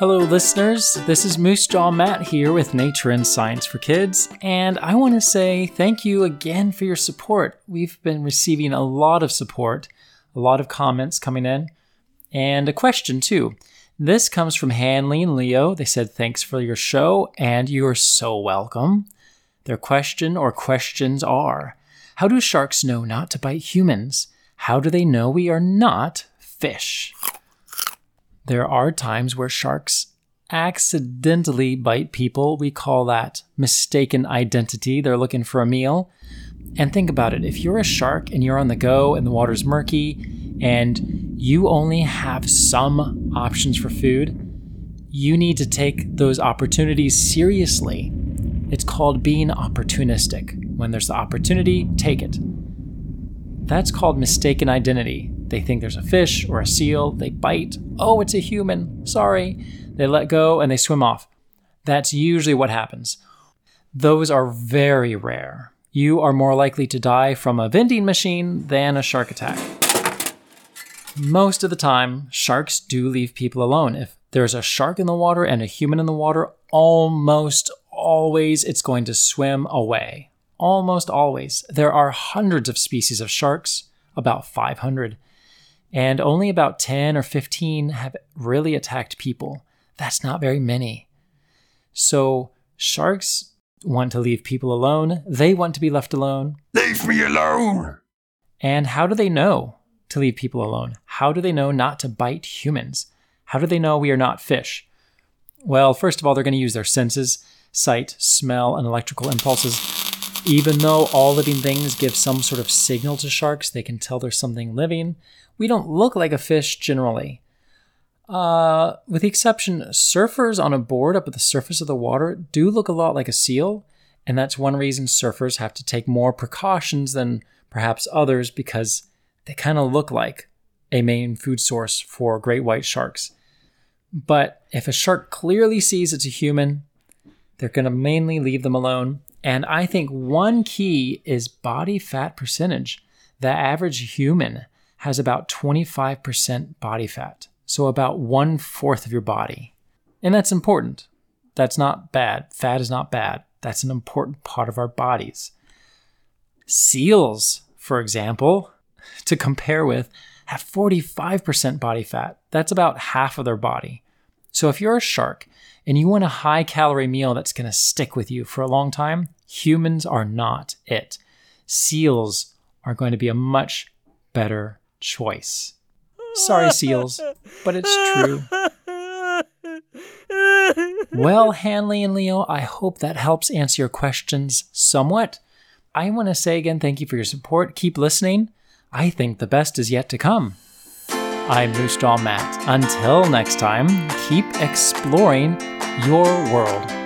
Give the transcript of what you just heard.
Hello, listeners. This is Moose Jaw Matt here with Nature and Science for Kids, and I want to say thank you again for your support. We've been receiving a lot of support, a lot of comments coming in, and a question too. This comes from Hanley and Leo. They said, Thanks for your show, and you are so welcome. Their question or questions are How do sharks know not to bite humans? How do they know we are not fish? There are times where sharks accidentally bite people. We call that mistaken identity. They're looking for a meal. And think about it if you're a shark and you're on the go and the water's murky and you only have some options for food, you need to take those opportunities seriously. It's called being opportunistic. When there's the opportunity, take it. That's called mistaken identity. They think there's a fish or a seal, they bite. Oh, it's a human. Sorry. They let go and they swim off. That's usually what happens. Those are very rare. You are more likely to die from a vending machine than a shark attack. Most of the time, sharks do leave people alone. If there's a shark in the water and a human in the water, almost always it's going to swim away. Almost always. There are hundreds of species of sharks, about 500 and only about 10 or 15 have really attacked people. That's not very many. So, sharks want to leave people alone. They want to be left alone. Leave me alone! And how do they know to leave people alone? How do they know not to bite humans? How do they know we are not fish? Well, first of all, they're going to use their senses sight, smell, and electrical impulses. Even though all living things give some sort of signal to sharks, they can tell there's something living we don't look like a fish generally. Uh, with the exception, surfers on a board up at the surface of the water do look a lot like a seal, and that's one reason surfers have to take more precautions than perhaps others because they kind of look like a main food source for great white sharks. But if a shark clearly sees it's a human, they're going to mainly leave them alone. And I think one key is body fat percentage. The average human has about 25% body fat, so about one fourth of your body. And that's important. That's not bad. Fat is not bad. That's an important part of our bodies. Seals, for example, to compare with, have 45% body fat. That's about half of their body. So if you're a shark and you want a high calorie meal that's going to stick with you for a long time, humans are not it. Seals are going to be a much better choice. Sorry, seals, but it's true. Well, Hanley and Leo, I hope that helps answer your questions somewhat. I want to say again, thank you for your support. Keep listening. I think the best is yet to come. I'm Moose Matt. Until next time, keep exploring your world.